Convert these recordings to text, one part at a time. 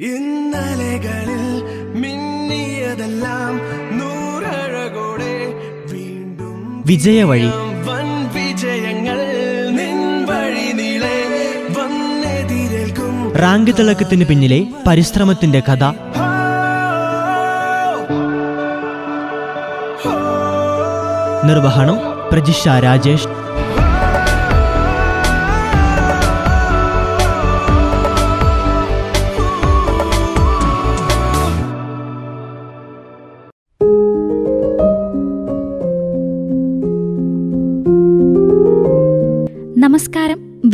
ഇന്നലകളിൽ മിന്നിയതെല്ലാം നൂറഴകോടെ വീണ്ടും വിജയവഴി. വൻ വിജയങ്ങൾ നിൻ വഴി നീളെ വന്നെതിരേൽക്കും. റാങ്ക് തിളക്കത്തിന് പിന്നിലെ പരിശ്രമത്തിന്റെ കഥ. നിർവഹണം പ്രജിഷ രാജേഷ്.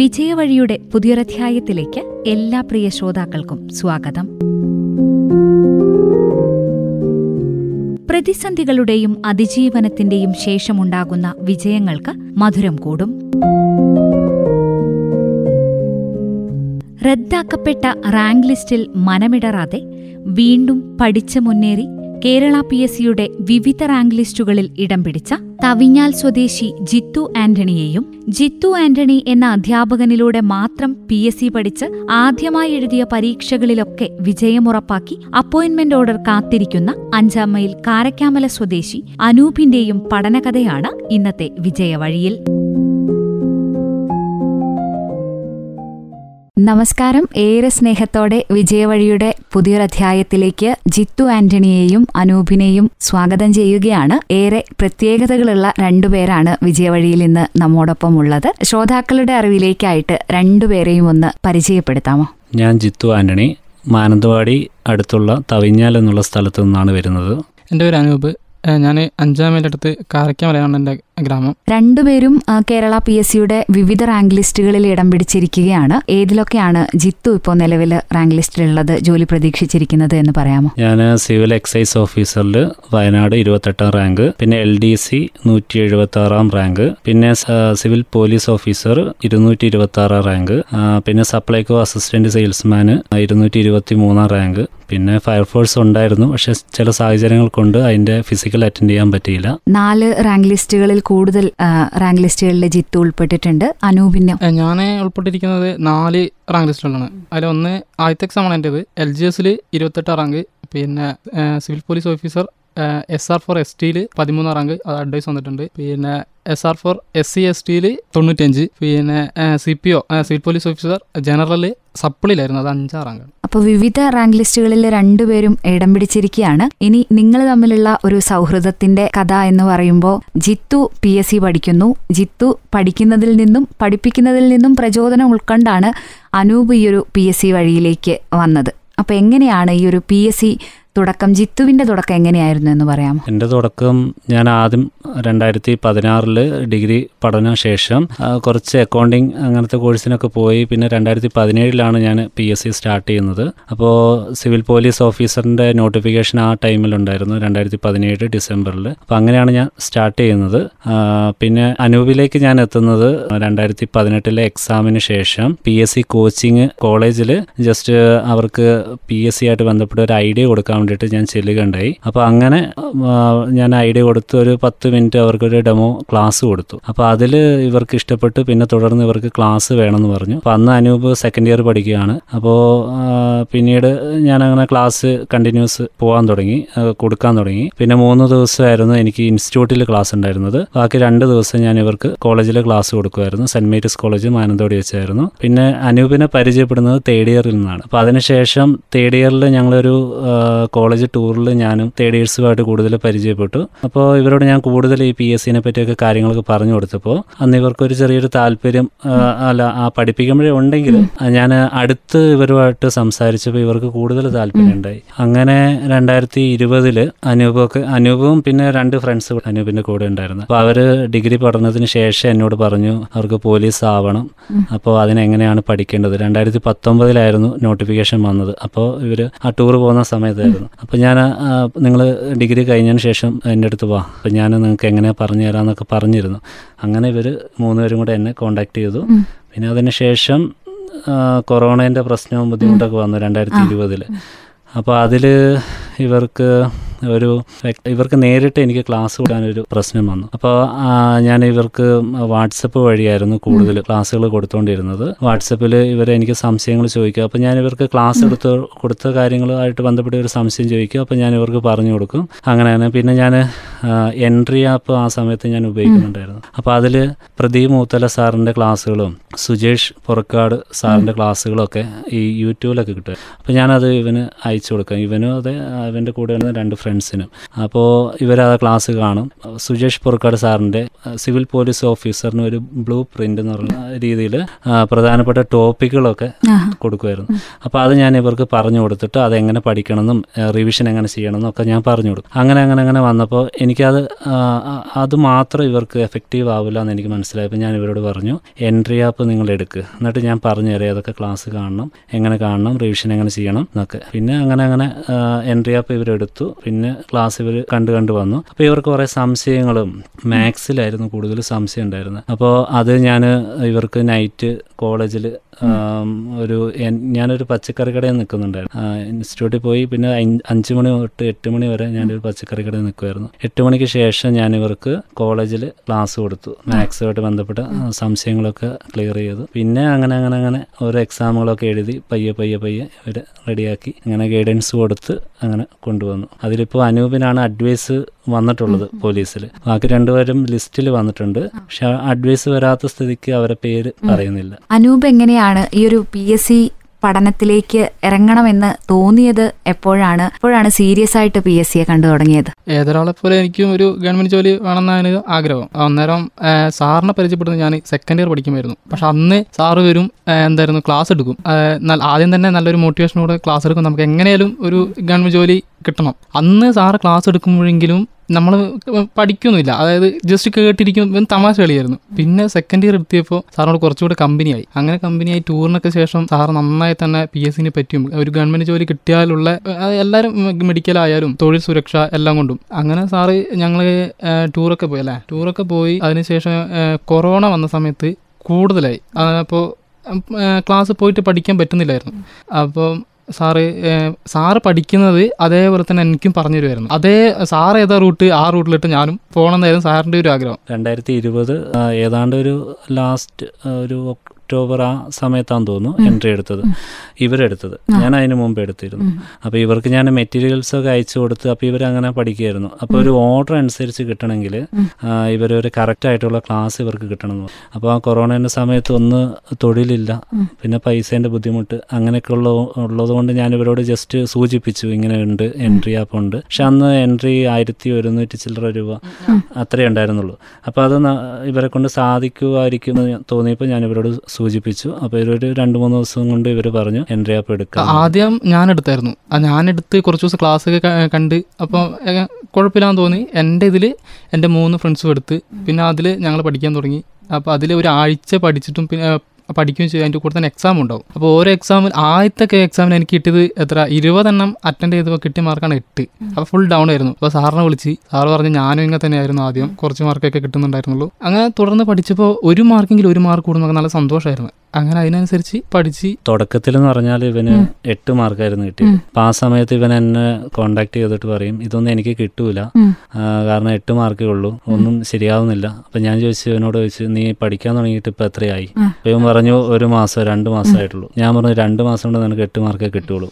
വിജയവഴിയുടെ പുതിയൊരധ്യായത്തിലേക്ക് എല്ലാ പ്രിയ ശ്രോതാക്കൾക്കും സ്വാഗതം. പ്രതിസന്ധികളുടെയും അതിജീവനത്തിന്റെയും ശേഷമുണ്ടാകുന്ന വിജയങ്ങൾക്ക് മധുരം കൂടും. റദ്ദാക്കപ്പെട്ട റാങ്ക് ലിസ്റ്റിൽ മനമിടറാതെ വീണ്ടും പഠിച്ചു മുന്നേറി കേരള പി എസ് സിയുടെ വിവിധ റാങ്ക് ലിസ്റ്റുകളിൽ ഇടം പിടിച്ച തവിഞ്ഞാൽ സ്വദേശി ജിത്തു ആന്റണിയെയും ജിത്തു ആന്റണി എന്ന അധ്യാപകനിലൂടെ മാത്രം പി എസ് സി പഠിച്ച് ആദ്യമായി എഴുതിയ പരീക്ഷകളിലൊക്കെ വിജയമുറപ്പാക്കി അപ്പോയിന്റ്മെന്റ് ഓർഡർ കാത്തിരിക്കുന്ന അഞ്ചാം മൈൽ കാരക്കാമല സ്വദേശി അനൂപിന്റെയും പഠനകഥയാണ് ഇന്നത്തെ വിജയവഴിയിൽ. നമസ്കാരം. ഏറെ സ്നേഹത്തോടെ വിജയവഴിയുടെ പുതിയൊരധ്യായത്തിലേക്ക് ജിത്തു ആന്റണിയെയും അനൂപിനെയും സ്വാഗതം ചെയ്യുകയാണ്. ഏറെ പ്രത്യേകതകളുള്ള രണ്ടുപേരാണ് വിജയവഴിയിൽ ഇന്ന് നമ്മോടൊപ്പം ഉള്ളത്. ശ്രോതാക്കളുടെ അറിവിലേക്കായിട്ട് രണ്ടുപേരെയും ഒന്ന് പരിചയപ്പെടുത്താമോ? ഞാൻ ജിത്തു ആന്റണി. മാനന്തവാടി അടുത്തുള്ള തവിഞ്ഞാൽ എന്നുള്ള സ്ഥലത്തു നിന്നാണ് വരുന്നത്. എന്റെ പേര് അനൂപ്. ഞാൻ അഞ്ചാം മൈലടുത്ത് കാരക്കാമലയാണ് എന്റെ ഗ്രാമം. രണ്ടുപേരും കേരള പി എസ് സിയുടെ വിവിധ റാങ്ക് ലിസ്റ്റുകളിൽ ഇടം പിടിച്ചിരിക്കുകയാണ്. ഏതിലൊക്കെയാണ് ജിത്തു ഇപ്പോൾ നിലവിൽ റാങ്ക് ലിസ്റ്റിലുള്ളത് ജോലി പ്രതീക്ഷിച്ചിരിക്കുന്നത് എന്ന് പറയാമോ? ഞാൻ സിവിൽ എക്സൈസ് ഓഫീസറിൽ വയനാട് ഇരുപത്തെട്ടാം റാങ്ക് പിന്നെ എൽ ഡി സി നൂറ്റി എഴുപത്തി ആറാം റാങ്ക് പിന്നെ സിവിൽ പോലീസ് ഓഫീസർ ഇരുന്നൂറ്റി ഇരുപത്തി ആറാം റാങ്ക് പിന്നെ സപ്ലൈകോ അസിസ്റ്റന്റ് സെയിൽസ്മാന് ഇരുന്നൂറ്റി ഇരുപത്തി മൂന്നാം റാങ്ക് പിന്നെ ഫയർഫോഴ്സ് ഉണ്ടായിരുന്നു. പക്ഷെ ചില സാഹചര്യങ്ങൾ കൊണ്ട് അതിന്റെ ഫിസിക്കൽ അറ്റൻഡ് ചെയ്യാൻ പറ്റിയില്ല. നാല് റാങ്ക് ലിസ്റ്റുകളിൽ കൂടുതൽ റാങ്ക് ലിസ്റ്റുകളിൽ ജിത്തു ഉൾപ്പെട്ടിട്ടുണ്ട്. അനൂപിന് ഞാൻ ഉൾപ്പെട്ടിരിക്കുന്നത് നാല് റാങ്ക് ലിസ്റ്റുകളാണ് അതിലൊന്ന് ആദ്യത്തെ എക്സാമാണ് എന്റെത്. എൽ ജി എസിൽ ഇരുപത്തെട്ടാം റാങ്ക് പിന്നെ civil police officer S R four S ടിയിൽ പതിമൂന്നാം റാങ്ക് അത് അഡ്വൈസ് വന്നിട്ടുണ്ട്. പിന്നെ S R four S C S ടിയിൽ തൊണ്ണൂറ്റഞ്ച് പിന്നെ C P O civil police officer general സപ്ലിയിലായിരുന്നു. അത് അഞ്ചാം റാങ്ക് അപ്പോൾ വിവിധ റാങ്ക് ലിസ്റ്റുകളിൽ രണ്ടുപേരും ഇടം പിടിച്ചിരിക്കുകയാണ്. ഇനി നിങ്ങൾ തമ്മിലുള്ള ഒരു സൗഹൃദത്തിന്റെ കഥ എന്ന് പറയുമ്പോൾ ജിത്തു പി എസ് സി പഠിക്കുന്നു. ജിത്തു പഠിക്കുന്നതിൽ നിന്നും പഠിപ്പിക്കുന്നതിൽ നിന്നും പ്രചോദനം ഉൾക്കൊണ്ടാണ് അനൂപ് ഈ ഒരു പി എസ് സി വഴിയിലേക്ക് വന്നത്. അപ്പോൾ എങ്ങനെയാണ് ഈ ഒരു പി എസ് സി തുടക്കം ജിത്തുവിന്റെ തുടക്കം എങ്ങനെയായിരുന്നു എന്ന് പറയാമോ? എന്റെ തുടക്കം ഞാൻ ആദ്യം രണ്ടായിരത്തി പതിനാറിൽ ഡിഗ്രി പഠന ശേഷം കുറച്ച് അക്കൗണ്ടിങ് അങ്ങനത്തെ കോഴ്സിനൊക്കെ പോയി. പിന്നെ രണ്ടായിരത്തി പതിനേഴിലാണ് ഞാൻ പി എസ് സി സ്റ്റാർട്ട് ചെയ്യുന്നത്. അപ്പോൾ സിവിൽ പോലീസ് ഓഫീസറിന്റെ നോട്ടിഫിക്കേഷൻ ആ ടൈമിലുണ്ടായിരുന്നു രണ്ടായിരത്തി പതിനേഴ് ഡിസംബറിൽ അപ്പോൾ അങ്ങനെയാണ് ഞാൻ സ്റ്റാർട്ട് ചെയ്യുന്നത്. പിന്നെ അനൂപിലേക്ക് ഞാൻ എത്തുന്നത് രണ്ടായിരത്തി പതിനെട്ടിലെ എക്സാമിന് ശേഷം. പി എസ് സി കോച്ചിങ് കോളേജിൽ ജസ്റ്റ് അവർക്ക് പി എസ് സി ആയിട്ട് ബന്ധപ്പെട്ട ഒരു ഐഡിയ കൊടുക്കാൻ വേണ്ടിയിട്ട് ഞാൻ ചെല്ലുകയുണ്ടായി അപ്പോൾ അങ്ങനെ ഞാൻ ഐഡിയ കൊടുത്ത് ഒരു പത്ത് മിനിറ്റ് അവർക്കൊരു ഡെമോ ക്ലാസ് കൊടുത്തു. അപ്പോൾ അതിൽ ഇവർക്ക് ഇഷ്ടപ്പെട്ടു. പിന്നെ തുടർന്ന് ഇവർക്ക് ക്ലാസ് വേണമെന്ന് പറഞ്ഞു. അപ്പോൾ അന്ന് അനൂപ് സെക്കൻഡ് ഇയർ പഠിക്കുകയാണ്. അപ്പോൾ പിന്നീട് ഞാൻ അങ്ങനെ ക്ലാസ് കണ്ടിന്യൂസ് പോകാൻ തുടങ്ങി കൊടുക്കാൻ തുടങ്ങി. പിന്നെ മൂന്ന് ദിവസമായിരുന്നു എനിക്ക് ഇൻസ്റ്റിറ്റ്യൂട്ടിൽ ക്ലാസ് ഉണ്ടായിരുന്നത്. ബാക്കി രണ്ട് ദിവസം ഞാൻ ഇവർക്ക് കോളേജിലെ ക്ലാസ് കൊടുക്കുമായിരുന്നു. സെന്റ് മേരീസ് കോളേജ് മാനന്തവാടി വെച്ചായിരുന്നു. പിന്നെ അനൂപിനെ പരിചയപ്പെടുന്നത് തേർഡ് ഇയറിൽ നിന്നാണ്. അപ്പോൾ അതിനുശേഷം തേർഡ് ഇയറിൽ ഞങ്ങളൊരു കോളേജ് ടൂറിൽ ഞാനും തേർഡ് ഇയേഴ്സുമായിട്ട് കൂടുതൽ പരിചയപ്പെട്ടു. അപ്പോൾ ഇവരോട് ഞാൻ കൂടുതൽ ഈ പി എസ് സിനെ പറ്റിയൊക്കെ കാര്യങ്ങളൊക്കെ പറഞ്ഞു കൊടുത്തപ്പോൾ അന്ന് ഇവർക്കൊരു ചെറിയൊരു താല്പര്യം അല്ല ആ പഠിപ്പിക്കുമ്പോഴേ ഉണ്ടെങ്കിൽ ഞാൻ അടുത്ത് ഇവരുമായിട്ട് സംസാരിച്ചപ്പോൾ ഇവർക്ക് കൂടുതൽ താല്പര്യമുണ്ടായി. അങ്ങനെ രണ്ടായിരത്തി ഇരുപതിൽ അനൂപൊക്കെ അനൂപും പിന്നെ രണ്ട് ഫ്രണ്ട്സ് അനൂപിന്റെ കൂടെ ഉണ്ടായിരുന്നു. അപ്പോൾ അവർ ഡിഗ്രി പഠനത്തിന് ശേഷം എന്നോട് പറഞ്ഞു അവർക്ക് പോലീസ് ആവണം. അപ്പോൾ അതിനെങ്ങനെയാണ് പഠിക്കേണ്ടത്? രണ്ടായിരത്തി പത്തൊമ്പതിലായിരുന്നു നോട്ടിഫിക്കേഷൻ വന്നത്. അപ്പോൾ ഇവർ ആ ടൂർ പോകുന്ന സമയത്തായിരുന്നു അപ്പോൾ ഞാൻ നിങ്ങൾ ഡിഗ്രി കഴിഞ്ഞതിന് ശേഷം എന്റെ അടുത്ത് വാ. അപ്പോൾ ഞാൻ നിങ്ങൾക്ക് എങ്ങനെയാണ് പറഞ്ഞു തരാമെന്നൊക്കെ പറഞ്ഞിരുന്നു. അങ്ങനെ ഇവർ മൂന്നുപേരും കൂടെ എന്നെ കോണ്ടാക്ട് ചെയ്തു. പിന്നെ അതിന് ശേഷം കൊറോണേന്റെ പ്രശ്നവും ബുദ്ധിമുട്ടൊക്കെ വന്നു രണ്ടായിരത്തി ഇരുപതിൽ അപ്പോൾ അതിൽ ഇവർക്ക് ഒരു ഇവർക്ക് നേരിട്ട് എനിക്ക് ക്ലാസ് കൊടുക്കാനൊരു പ്രശ്നം വന്നു. അപ്പോൾ ഞാൻ ഇവർക്ക് വാട്സപ്പ് വഴിയായിരുന്നു കൂടുതൽ ക്ലാസ്സുകൾ കൊടുത്തുകൊണ്ടിരുന്നത് വാട്സപ്പിൽ ഇവരെ എനിക്ക് സംശയങ്ങൾ ചോദിക്കുക അപ്പോൾ ഞാൻ ഇവർക്ക് ക്ലാസ് എടുത്ത് കൊടുത്ത കാര്യങ്ങളുമായിട്ട് ബന്ധപ്പെട്ട് ഒരു സംശയം ചോദിക്കും. അപ്പോൾ ഞാൻ ഇവർക്ക് പറഞ്ഞു കൊടുക്കും. അങ്ങനെയാണ്. പിന്നെ ഞാൻ എൻട്രി ആപ്പ് ആ സമയത്ത് ഞാൻ ഉപയോഗിക്കുന്നുണ്ടായിരുന്നു. അപ്പോൾ അതിൽ പ്രദീപ് മൂത്തല സാറിന്റെ ക്ലാസ്സുകളും സുജേഷ് പുറക്കാട് സാറിന്റെ ക്ലാസ്സുകളൊക്കെ ഈ യൂട്യൂബിലൊക്കെ കിട്ടും. അപ്പോൾ ഞാനത് ഇവന് അയച്ചു കൊടുക്കാം. ഇവനും അതെ ഇവന്റെ കൂടെ രണ്ട് ഫ്രണ്ട്സിനും അപ്പോൾ ഇവരാ ക്ലാസ് കാണും. സുജേഷ് പുറക്കാട് സാറിന്റെ സിവിൽ പോലീസ് ഓഫീസറിന് ഒരു ബ്ലൂ പ്രിന്റ് എന്ന് പറഞ്ഞ രീതിയിൽ പ്രധാനപ്പെട്ട ടോപ്പിക്കുകളൊക്കെ. കൊടുക്കുമായിരുന്നു അപ്പോൾ അത് ഞാൻ ഇവർക്ക് പറഞ്ഞു കൊടുത്തിട്ട് അതെങ്ങനെ പഠിക്കണമെന്നും റിവിഷൻ എങ്ങനെ ചെയ്യണമെന്നും ഒക്കെ ഞാൻ പറഞ്ഞു കൊടുക്കും അങ്ങനെ അങ്ങനെ അങ്ങനെ വന്നപ്പോൾ എനിക്കത് അത് മാത്രം ഇവർക്ക് എഫക്റ്റീവ് ആവില്ല എന്ന് എനിക്ക് മനസ്സിലായപ്പോൾ ഞാൻ ഇവരോട് പറഞ്ഞു എൻട്രി ആപ്പ് നിങ്ങൾ എടുക്കുക എന്നിട്ട് ഞാൻ പറഞ്ഞു തരാം ഏതൊക്കെ ക്ലാസ് കാണണം എങ്ങനെ കാണണം റിവിഷൻ എങ്ങനെ ചെയ്യണം എന്നൊക്കെ. പിന്നെ അങ്ങനെ അങ്ങനെ എൻട്രി ആപ്പ് ഇവരെടുത്തു. പിന്നെ ക്ലാസ് ഇവർ കണ്ട് കണ്ട് വന്നു. അപ്പോൾ ഇവർക്ക് കുറേ സംശയങ്ങളും മാത്സിലായിരുന്നു കൂടുതൽ സംശയം ഉണ്ടായിരുന്നത്. അപ്പോൾ അത് ഞാൻ ഇവർക്ക് നൈറ്റ് കോളേജിൽ ഒരു ഞാനൊരു പച്ചക്കറി കടയിൽ നിൽക്കുന്നുണ്ടായിരുന്നു ഇൻസ്റ്റിറ്റ്യൂട്ടിൽ പോയി പിന്നെ അഞ്ച് അഞ്ച് മണി തൊട്ട് എട്ട് മണി വരെ ഞാനൊരു പച്ചക്കറി കടയിൽ നിൽക്കുമായിരുന്നു എട്ട് മണിക്ക് ശേഷം ഞാൻ ഇവർക്ക് കോളേജിൽ ക്ലാസ് കൊടുത്തു. മാത്സുമായിട്ട് ബന്ധപ്പെട്ട സംശയങ്ങളൊക്കെ ക്ലിയർ ചെയ്തു. പിന്നെ അങ്ങനെ അങ്ങനെ അങ്ങനെ ഓരോ എക്സാമുകളൊക്കെ എഴുതി പയ്യെ പയ്യെ പയ്യെ ഇവർ റെഡിയാക്കി. അങ്ങനെ ഗൈഡൻസ് കൊടുത്ത് അങ്ങനെ കൊണ്ടുവന്നു. അതിലിപ്പോൾ അനൂപിനാണ് അഡ്വൈസ് വന്നിട്ടുള്ളത് പോലീസിൽ ബാക്കി രണ്ടുപേരും ലിസ്റ്റിൽ വന്നിട്ടുണ്ട്. പക്ഷെ അഡ്വൈസ് വരാത്ത സ്ഥിതിക്ക് അവരെ പേര് പറയുന്നില്ല. അനൂപ് എങ്ങനെയാണ് ഈ ഒരു പി എസ് സി പഠനത്തിലേക്ക് ഇറങ്ങണമെന്ന് തോന്നിയത് എപ്പോഴാണ്? എപ്പോഴാണ് സീരിയസ് ആയിട്ട് പി എസ് സിയെ കണ്ടു തുടങ്ങിയത്? ഏതൊരാളെ പോലെ എനിക്കും ഒരു ഗവൺമെന്റ് ജോലി വേണമെന്നാണ് ആഗ്രഹം. അന്നേരം സാറിനെ പരിചയപ്പെടുന്നത് ഞാൻ സെക്കൻഡ് ഇയർ പഠിക്കുമായിരുന്നു. പക്ഷെ അന്ന് സാറ് വരും എന്തായിരുന്നു ക്ലാസ് എടുക്കും. ആദ്യം തന്നെ നല്ലൊരു മോട്ടിവേഷനോടെ ക്ലാസ് എടുക്കും. നമുക്ക് എങ്ങനെയാലും ഒരു ഗവൺമെന്റ് ജോലി കിട്ടണം. അന്ന് സാറ് ക്ലാസ് എടുക്കുമ്പോഴെങ്കിലും നമ്മൾ പഠിക്കൊന്നുമില്ല. അതായത് ജസ്റ്റ് കേട്ടിരിക്കും തമാശ കളിയായിരുന്നു. പിന്നെ സെക്കൻഡ് ഇയർ എത്തിയപ്പോൾ സാറിനോട് കുറച്ചുകൂടെ കമ്പനിയായി. അങ്ങനെ കമ്പനിയായി ടൂറിനൊക്കെ ശേഷം സാർ നന്നായി തന്നെ പി എസ് സിനെ പറ്റിയും ഒരു ഗവൺമെന്റ് ജോലി കിട്ടിയാലുള്ള എല്ലാവരും മെഡിക്കൽ ആയാലും തൊഴിൽ സുരക്ഷ എല്ലാം കൊണ്ടും. അങ്ങനെ സാറ് ഞങ്ങൾ ടൂറൊക്കെ പോയി അല്ലേ? ടൂറൊക്കെ പോയി അതിനുശേഷം കൊറോണ വന്ന സമയത്ത് കൂടുതലായി. അപ്പോൾ ക്ലാസ് പോയിട്ട് പഠിക്കാൻ പറ്റുന്നില്ലായിരുന്നു. അപ്പം സാറ് സാറ് പഠിക്കുന്നത് അതേപോലെ തന്നെ എനിക്കും പറഞ്ഞു തരുമായിരുന്നു അതേ സാറ് ഏതാ റൂട്ട് ആ റൂട്ടിലിട്ട് ഞാനും പോകണമെന്നായിരുന്നു സാറിന്റെ ഒരു ആഗ്രഹം. രണ്ടായിരത്തി ഇരുപത് ഏതാണ്ട് ഒരു ലാസ്റ്റ് ഒരു ഒക്ടോബർ ആ സമയത്താന്ന് തോന്നുന്നു എൻട്രി എടുത്തത്. ഇവരെടുത്തത്. ഞാൻ അതിന് മുമ്പ് എടുത്തിരുന്നു. അപ്പോൾ ഇവർക്ക് ഞാൻ മെറ്റീരിയൽസ് ഒക്കെ അയച്ചു കൊടുത്ത് അപ്പോൾ അങ്ങനെ പഠിക്കുകയായിരുന്നു. അപ്പോൾ ഒരു ഓർഡർ അനുസരിച്ച് കിട്ടണമെങ്കിൽ ഒരു കറക്റ്റ് ആയിട്ടുള്ള ക്ലാസ് ഇവർക്ക് കിട്ടണം അപ്പോൾ ആ കൊറോണേന്റെ സമയത്ത് ഒന്ന് തൊഴിലില്ല. പിന്നെ പൈസേന്റെ ബുദ്ധിമുട്ട് അങ്ങനെയൊക്കെ ഉള്ള ഉള്ളതുകൊണ്ട് ഞാൻ ഇവരോട് ജസ്റ്റ് സൂചിപ്പിച്ചു ഇങ്ങനെ ഉണ്ട് എൻട്രി ആപ്പ് ഉണ്ട്. പക്ഷെ അന്ന് എൻട്രി ആയിരത്തി ഒരുന്നൂറ്റി ചില്ലറ രൂപ അത്രേ ഉണ്ടായിരുന്നുള്ളൂ. അപ്പോൾ അത് ഇവരെ കൊണ്ട് സാധിക്കുമായിരിക്കും എന്ന് തോന്നിയപ്പോൾ ഞാൻ ഇവരോട് സൂചിപ്പിച്ചു. അപ്പോൾ ഇവരൊരു രണ്ട് മൂന്ന് ദിവസം കൊണ്ട് ഇവർ പറഞ്ഞു എൻട്രി ആപ്പ് എടുക്കാം. ആദ്യം ഞാൻ എടുത്തായിരുന്നു. ഞാൻ എടുത്ത് കുറച്ച് ദിവസം ക്ലാസ് ഒക്കെ കണ്ട് അപ്പോൾ കുഴപ്പമില്ലാന്ന് തോന്നി. എന്റെ ഇതിൽ എന്റെ മൂന്ന് ഫ്രണ്ട്സും എടുത്ത്. പിന്നെ അതിൽ ഞങ്ങൾ പഠിക്കാൻ തുടങ്ങി. അപ്പോൾ അതിൽ ഒരു ആഴ്ച പഠിച്ചിട്ടും പിന്നെ പഠിക്കുകയും ചെയ്യും. അതിന്റെ കൂടെ തന്നെ എക്സാം ഉണ്ടാവും. അപ്പോൾ ഓരോ എക്സാമിൽ ആദ്യത്തെ എക്സാമിന് എനിക്ക് കിട്ടിയത് എത്ര? ഇരുപതെണ്ണം അറ്റൻഡ് ചെയ്തപ്പോൾ കിട്ടിയ മാർക്കാണ് എട്ട്. അപ്പോൾ ഫുൾ ഡൗൺ ആയിരുന്നു. അപ്പോൾ സാറിനെ വിളിച്ച് സാറ് പറഞ്ഞു ഞാനും ഇങ്ങനെ തന്നെയായിരുന്നു ആദ്യം. കുറച്ച് മാർക്കൊക്കെ കിട്ടുന്നുണ്ടായിരുന്നുള്ളൂ. അങ്ങനെ തുടർന്ന് പഠിച്ചപ്പോൾ ഒരു മാർക്കെങ്കിലും ഒരു മാർക്ക് കൂടുന്നൊക്കെ നല്ല സന്തോഷമായിരുന്നു. അങ്ങനെ അതിനനുസരിച്ച് പഠിച്ച് തുടക്കത്തിൽ എന്ന് പറഞ്ഞാൽ ഇവന് എട്ട് മാർക്കായിരുന്നു കിട്ടിയത്. അപ്പോൾ ആ സമയത്ത് ഇവൻ എന്നെ കോണ്ടാക്ട് ചെയ്തിട്ട് പറയും ഇതൊന്നും എനിക്ക് കിട്ടൂല. കാരണം എട്ട് മാർക്കേ ഉള്ളൂ. ഒന്നും ശരിയാവുന്നില്ല. അപ്പം ഞാൻ ചോദിച്ചു ഇവനോട് ചോദിച്ചു നീ പഠിക്കാൻ തുടങ്ങിയിട്ട് ഇപ്പം എത്രയായി? ഇവൻ പറഞ്ഞു ഒരു മാസം രണ്ട് മാസമായിട്ടുള്ളൂ. ഞാൻ പറഞ്ഞു രണ്ട് മാസം കൊണ്ട് നിനക്ക് എട്ട് മാർക്കേ കിട്ടുള്ളൂ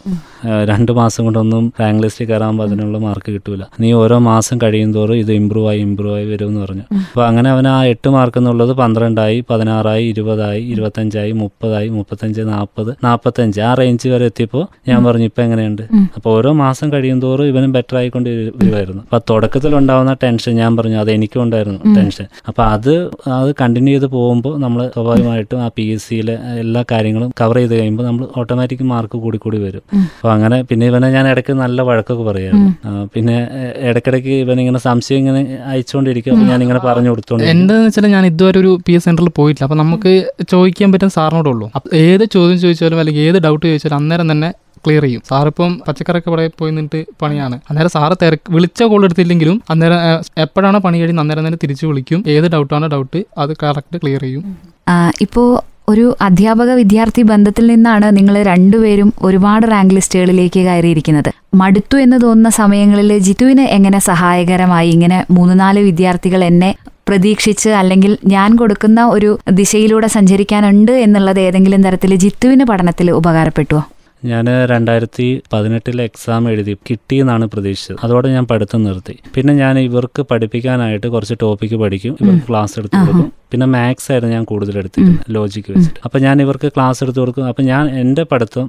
രണ്ട് മാസം കൊണ്ടൊന്നും റാങ്ക് ലിസ്റ്റിൽ കയറാൻ അതിനുള്ള മാർക്ക് കിട്ടൂല. നീ ഓരോ മാസം കഴിയും തോറും ഇത് ഇമ്പ്രൂവ് ആയി ഇമ്പ്രൂവ് ആയി വരും എന്ന് പറഞ്ഞു. അപ്പോൾ അങ്ങനെ അവൻ ആ എട്ട് മാർക്ക് എന്നുള്ളത് പന്ത്രണ്ടായി പതിനാറായി ഇരുപതായി ഇരുപത്തഞ്ചായി മുപ്പതായി മുപ്പത്തഞ്ച് നാൽപ്പത് നാൽപ്പത്തഞ്ച് ആ റേഞ്ച് വരെ എത്തിയപ്പോൾ ഞാൻ പറഞ്ഞു ഇപ്പം എങ്ങനെയുണ്ട്? അപ്പോൾ ഓരോ മാസം കഴിയും തോറും ഇവനും ബെറ്റർ ആയിക്കൊണ്ട് വരു- വരുമായിരുന്നു അപ്പോൾ തുടക്കത്തിൽ ഉണ്ടാവുന്ന ടെൻഷൻ ഞാൻ പറഞ്ഞു അത് എനിക്കും ഉണ്ടായിരുന്നു ടെൻഷൻ അപ്പോൾ അത് അത് കണ്ടിന്യൂ ചെയ്ത് പോകുമ്പോൾ നമ്മൾ സ്വാഭാവികമായിട്ടും ആ പി എസ് സിയിലെ എല്ലാ കാര്യങ്ങളും കവർ ചെയ്ത് കഴിയുമ്പോൾ നമ്മൾ ഓട്ടോമാറ്റിക് മാർക്ക് കൂടി കൂടി വരും. അപ്പോൾ അങ്ങനെ പിന്നെ ഇവനെ ഞാൻ ഇടയ്ക്ക് നല്ല വഴക്കൊക്കെ പറയായിരുന്നു പിന്നെ ഇടയ്ക്കിടയ്ക്ക് ഇവനിങ്ങനെ സംശയം ഇങ്ങനെ അയച്ചുകൊണ്ടിരിക്കും. അപ്പോൾ ഞാനിങ്ങനെ പറഞ്ഞു കൊടുത്തോണ്ടിരിക്കും. എന്താന്ന് വെച്ചാൽ ഞാൻ ഇതുവരെ ഒരു പി എസ് സെന്ററിൽ പോയിട്ടില്ല. അപ്പൊ നമുക്ക് ചോദിക്കാൻ പറ്റുന്ന സാറിനോടുള്ളൂ അപ്പൊ ഏത് ചോദ്യം ചോദിച്ചാലും അല്ലെങ്കിൽ ഏത് ഡൗട്ട് ചോദിച്ചാലും അന്നേരം തന്നെ ക്ലിയർ ചെയ്യും. സാറിപ്പം പച്ചക്കറിയൊക്കെ ഇവിടെ പോയി നിന്നിട്ട് പണിയാണ്. അന്നേരം സാറ് തിരക്ക് വിളിച്ച കോൾ എടുത്തില്ലെങ്കിലും അന്നേരം എപ്പോഴാണ് പണി കഴിയുന്നത് അന്നേരം തന്നെ തിരിച്ചു വിളിക്കും. ഏത് ഡൗട്ടാണ് ഡൗട്ട് അത് കറക്റ്റ് ക്ലിയർ ചെയ്യും. ഇപ്പോൾ ഇപ്പോ ഒരു അധ്യാപക വിദ്യാർത്ഥി ബന്ധത്തിൽ നിന്നാണ് നിങ്ങൾ രണ്ടുപേരും ഒരുപാട് റാങ്ക് ലിസ്റ്റുകളിലേക്ക് കയറിയിരിക്കുന്നത്. മടുത്തു എന്ന് തോന്നുന്ന സമയങ്ങളിൽ ജിത്തുവിന് എങ്ങനെ സഹായകരമായി ഇങ്ങനെ മൂന്ന് നാല് വിദ്യാർത്ഥികൾ എന്നെ പ്രതീക്ഷിച്ച് അല്ലെങ്കിൽ ഞാൻ കൊടുക്കുന്ന ഒരു ദിശയിലൂടെ സഞ്ചരിക്കാനുണ്ട് എന്നുള്ളത് ഏതെങ്കിലും തരത്തിൽ ജിത്തുവിന് പഠനത്തിൽ ഉപകാരപ്പെട്ടുവോ? ഞാൻ രണ്ടായിരത്തി പതിനെട്ടിലെ എക്സാം എഴുതി കിട്ടിയെന്നാണ് പ്രതീക്ഷിച്ചത്. അതോടെ ഞാൻ പഠിത്തം നിർത്തി. പിന്നെ ഞാൻ ഇവർക്ക് പഠിപ്പിക്കാനായിട്ട് കുറച്ച് ടോപ്പിക്ക് പഠിക്കും. ഇവർക്ക് ക്ലാസ് എടുത്ത് കൊടുക്കും. പിന്നെ മാത്സ് ആയിരുന്നു ഞാൻ കൂടുതൽ എടുത്തിരുന്നത് ലോജിക്ക് വെച്ചിട്ട്. അപ്പൊ ഞാൻ ഇവർക്ക് ക്ലാസ് എടുത്ത് കൊടുക്കും. അപ്പൊ ഞാൻ എന്റെ പഠിത്തം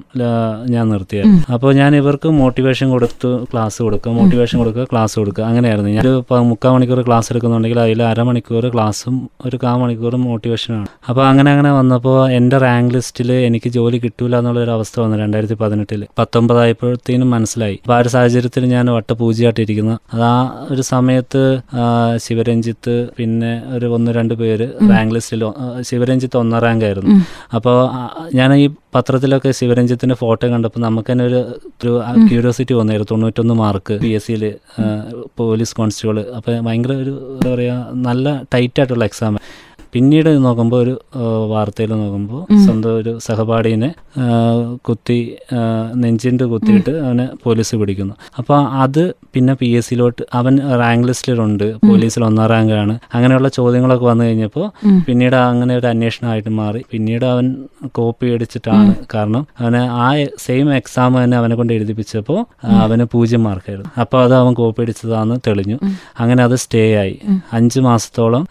ഞാൻ നിർത്തിയായിരുന്നു. അപ്പോൾ ഞാൻ ഇവർക്ക് മോട്ടിവേഷൻ കൊടുത്ത് ക്ലാസ് കൊടുക്കുക മോട്ടിവേഷൻ കൊടുക്കുക ക്ലാസ് കൊടുക്കുക. അങ്ങനെയായിരുന്നു. ഞാൻ ഒരു മുക്കാൽ മണിക്കൂർ ക്ലാസ് എടുക്കുന്നുണ്ടെങ്കിൽ അതിൽ അരമണിക്കൂർ ക്ലാസ്സും ഒരു കാ മണിക്കൂറും മോട്ടിവേഷനാണ് അപ്പോൾ അങ്ങനെ അങ്ങനെ വന്നപ്പോൾ എന്റെ റാങ്ക് ലിസ്റ്റിൽ എനിക്ക് ജോലി കിട്ടൂല എന്നുള്ളൊരു അവസ്ഥ വന്നു രണ്ടായിരത്തി പതിനെട്ടിൽ പത്തൊമ്പതായപ്പോഴത്തേനും മനസ്സിലായി. അപ്പോൾ ആ ഒരു സാഹചര്യത്തിൽ ഞാൻ വട്ടപൂജയായിട്ടിരിക്കുന്നു. അത് ആ ഒരു സമയത്ത് ശിവരഞ്ജിത്ത് പിന്നെ ഒരു ഒന്ന് രണ്ട് പേര് റാങ്ക് ലിസ്റ്റിൽ ശിവരഞ്ജിത്ത് ഒന്നാം റാങ്ക് ആയിരുന്നു. അപ്പോൾ ഞാൻ ഈ പത്രത്തിലൊക്കെ ശിവരഞ്ജിത്തിന്റെ ഫോട്ടോ കണ്ടപ്പോൾ നമുക്ക് തന്നെ ഒരു ഒരു ക്യൂരിയോസിറ്റി വന്നായിരുന്നു. തൊണ്ണൂറ്റൊന്ന് മാർക്ക് പി എസ് സിയിൽ പോലീസ് കോൺസ്റ്റബിൾ അപ്പോൾ ഭയങ്കര ഒരു എന്താ പറയുക നല്ല ടൈറ്റ് ആയിട്ടുള്ള എക്സാം. പിന്നീട് നോക്കുമ്പോൾ ഒരു വാർത്തയിൽ നോക്കുമ്പോൾ സ്വന്തം ഒരു സഹപാഠിനെ കുത്തി നെഞ്ചിന്റെ കുത്തിയിട്ട് അവനെ പോലീസ് പിടിക്കുന്നു. അപ്പോൾ അത് പിന്നെ പി എസ് സിയിലോട്ട് അവൻ റാങ്ക് ലിസ്റ്റിലുണ്ട്. പോലീസിൽ ഒന്നാം റാങ്കാണ്. അങ്ങനെയുള്ള ചോദ്യങ്ങളൊക്കെ വന്നു കഴിഞ്ഞപ്പോൾ പിന്നീട് അങ്ങനെ ഒരു അന്വേഷണമായിട്ട് മാറി. പിന്നീട് അവൻ കോപ്പി അടിച്ചിട്ടാണ് കാരണം അവനെ ആ സെയിം എക്സാം തന്നെ അവനെ കൊണ്ട് എഴുതിപ്പിച്ചപ്പോൾ അവന് പൂജ്യം മാർക്കായിരുന്നു. അപ്പോൾ അത് അവൻ കോപ്പി അടിച്ചതാണെന്ന് തെളിഞ്ഞു. അങ്ങനെ അത് സ്റ്റേ ആയി. അഞ്ച് മാസത്തോളം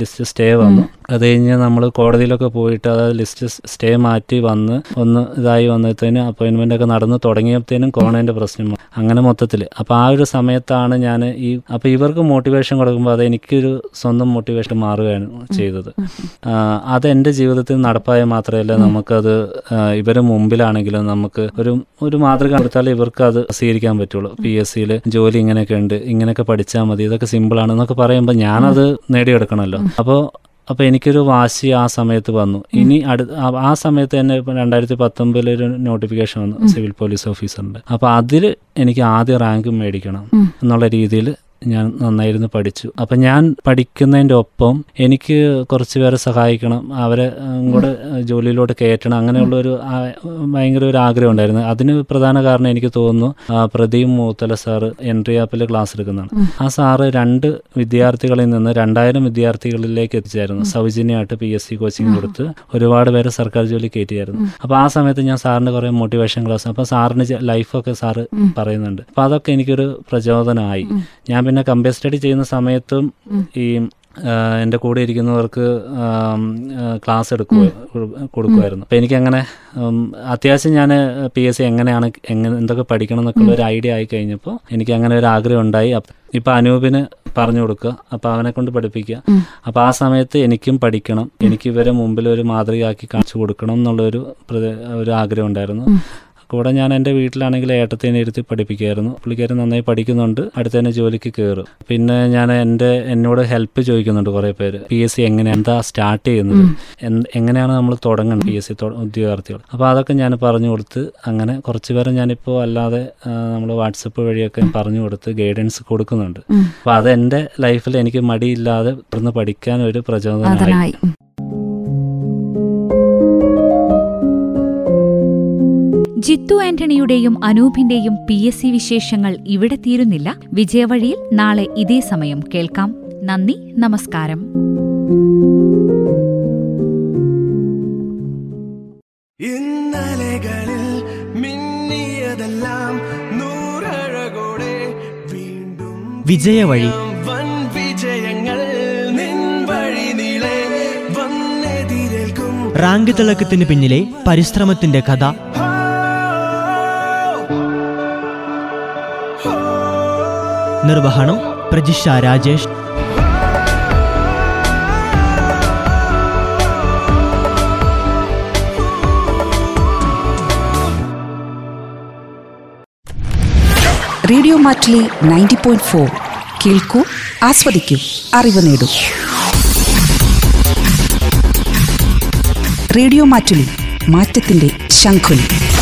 ലിസ്റ്റ് സ്റ്റേ വന്നു. അത് കഴിഞ്ഞ് നമ്മൾ കോടതിയിലൊക്കെ പോയിട്ട് അതായത് ലിസ്റ്റ് സ്റ്റേ മാറ്റി വന്ന് ഒന്ന് ഇതായി വന്നതിന് അപ്പോയിൻമെന്റ് ഒക്കെ നടന്ന് തുടങ്ങിയപ്പോഴത്തേനും കോണേന്റെ പ്രശ്നം അങ്ങനെ മൊത്തത്തിൽ അപ്പോൾ ആ ഒരു സമയത്താണ് ഞാൻ ഈ അപ്പോൾ ഇവർക്ക് മോട്ടിവേഷൻ കൊടുക്കുമ്പോൾ അത് എനിക്കൊരു സ്വന്തം മോട്ടിവേഷൻ മാറുകയാണ് ചെയ്തത്. അത് എന്റെ ജീവിതത്തിൽ നടപ്പായ മാത്രമല്ല നമുക്കത് ഇവരെ മുമ്പിലാണെങ്കിലും നമുക്ക് ഒരു ഒരു മാതൃക കൊടുത്താലേ ഇവർക്ക് അത് സ്വീകരിക്കാൻ പറ്റുള്ളൂ. പി എസ് സിയിൽ ജോലി ഇങ്ങനെയൊക്കെ ഉണ്ട് ഇങ്ങനെയൊക്കെ പഠിച്ചാൽ മതി ഇതൊക്കെ സിമ്പിൾ ആണ് എന്നൊക്കെ പറയുമ്പോൾ ഞാനത് നേടിയെടുക്കണമല്ലോ അപ്പോൾ അപ്പോൾ എനിക്കൊരു വാശി ആ സമയത്ത് വന്നു. ഇനി അടു ആ- ആ സമയത്ത് തന്നെ ഇപ്പം രണ്ടായിരത്തി പത്തൊമ്പതിൽ ഒരു നോട്ടിഫിക്കേഷൻ വന്നു സിവിൽ പോലീസ് ഓഫീസറിന്റെ അപ്പോൾ അതിൽ എനിക്ക് ആദ്യ റാങ്ക് മേടിക്കണം എന്നുള്ള രീതിയിൽ ഞാൻ നന്നായിരുന്നു പഠിച്ചു. അപ്പം ഞാൻ പഠിക്കുന്നതിന്റെ ഒപ്പം എനിക്ക് കുറച്ച് പേരെ സഹായിക്കണം അവരെ കൂടെ ജോലിയിലോട്ട് കയറ്റണം അങ്ങനെയുള്ള ഒരു ഭയങ്കര ഒരു ആഗ്രഹം ഉണ്ടായിരുന്നു. അതിന് പ്രധാന കാരണം എനിക്ക് തോന്നുന്നു പ്രദീപ് മൂത്തല സാറ് എൻട്രി ആപ്പിൽ ക്ലാസ് എടുക്കുന്നതാണ്. ആ സാറ് രണ്ട് വിദ്യാർത്ഥികളിൽ നിന്ന് രണ്ടായിരം വിദ്യാർത്ഥികളിലേക്ക് എത്തിച്ചായിരുന്നു സൗജന്യമായിട്ട് പി എസ് സി കോച്ചിങ് കൊടുത്ത് ഒരുപാട് പേര് സർക്കാർ ജോലി കയറ്റിയായിരുന്നു. അപ്പോൾ ആ സമയത്ത് ഞാൻ സാറിന്റെ കുറേ മോട്ടിവേഷൻ ക്ലാസ് അപ്പോൾ സാറിന് ലൈഫൊക്കെ സാറ് പറയുന്നുണ്ട്. അപ്പോൾ അതൊക്കെ എനിക്കൊരു പ്രചോദനമായി. ഞാൻ പിന്നെ കമ്പയർ സ്റ്റഡി ചെയ്യുന്ന സമയത്തും ഈ എന്റെ കൂടെ ഇരിക്കുന്നവർക്ക് ക്ലാസ് എടുക്കുക കൊടുക്കുമായിരുന്നു അപ്പോൾ എനിക്കങ്ങനെ അത്യാവശ്യം ഞാൻ പി എസ് സി എങ്ങനെയാണ് എങ്ങനെ എന്തൊക്കെ പഠിക്കണം എന്നൊക്കെ ഒരു ഐഡിയ ആയി കഴിഞ്ഞപ്പോൾ എനിക്ക് അങ്ങനെ ഒരു ആഗ്രഹം ഉണ്ടായി. ഇപ്പം അനൂപിന് പറഞ്ഞു കൊടുക്കുക. അപ്പൊ അവനെ കൊണ്ട് പഠിപ്പിക്കുക. അപ്പൊ ആ സമയത്ത് എനിക്കും പഠിക്കണം. എനിക്ക് ഇവരെ മുമ്പിൽ ഒരു മാതൃകയാക്കി കാണിച്ചു കൊടുക്കണം എന്നുള്ളൊരു ഒരു ആഗ്രഹം ഉണ്ടായിരുന്നു. കൂടെ ഞാൻ എന്റെ വീട്ടിലാണെങ്കിൽ ഏട്ടത്തേനെ ഇരുത്തി പഠിപ്പിക്കുമായിരുന്നു പുള്ളിക്കാരൻ നന്നായി പഠിക്കുന്നുണ്ട്. അടുത്ത് തന്നെ ജോലിക്ക് കയറും. പിന്നെ ഞാൻ എന്റെ എന്നോട് ഹെൽപ്പ് ചോദിക്കുന്നുണ്ട് കുറേ പേര്. പി എസ് സി എങ്ങനെ എന്താ സ്റ്റാർട്ട് ചെയ്യുന്നത്? എങ്ങനെയാണ് നമ്മൾ തുടങ്ങുന്നത് പി എസ് സി ഉദ്യോഗാർത്ഥികൾ? അപ്പോൾ അതൊക്കെ ഞാൻ പറഞ്ഞു കൊടുത്ത് അങ്ങനെ കുറച്ച് പേരെ ഞാനിപ്പോൾ അല്ലാതെ നമ്മൾ വാട്സപ്പ് വഴിയൊക്കെ പറഞ്ഞു കൊടുത്ത് ഗൈഡൻസ് കൊടുക്കുന്നുണ്ട്. അപ്പോൾ അത് എന്റെ ലൈഫിൽ എനിക്ക് മടിയില്ലാതെ തുടർന്ന് പഠിക്കാൻ ഒരു പ്രചോദനമായി. ജിത്തു ആന്റണിയുടെയും അനൂപിന്റെയും പി എസ് സി വിശേഷങ്ങൾ ഇവിടെ തീരുന്നില്ല. വിജയവഴിയിൽ നാളെ ഇതേ സമയം കേൾക്കാം. നന്ദി നമസ്കാരം. ഇന്നലകളിൽ മിന്നിയതെല്ലാം നൂറഴകോടെ വീണ്ടും വിജയവഴി. വൻ വിജയങ്ങൾ നിൻ വഴി നീളെ വന്നെതിരേൽക്കും റാങ്ക് തിളക്കത്തിന് പിന്നിലെ പരിശ്രമത്തിന്റെ കഥ. നിർവഹണം Prajisha Rajesh. Radio Mattoli ninety point four. കേൾക്കൂ ആസ്വദിക്കൂ അറിവ് നേടൂ. റേഡിയോ മാറ്റുലി മാറ്റത്തിന്റെ ശംഖുലി.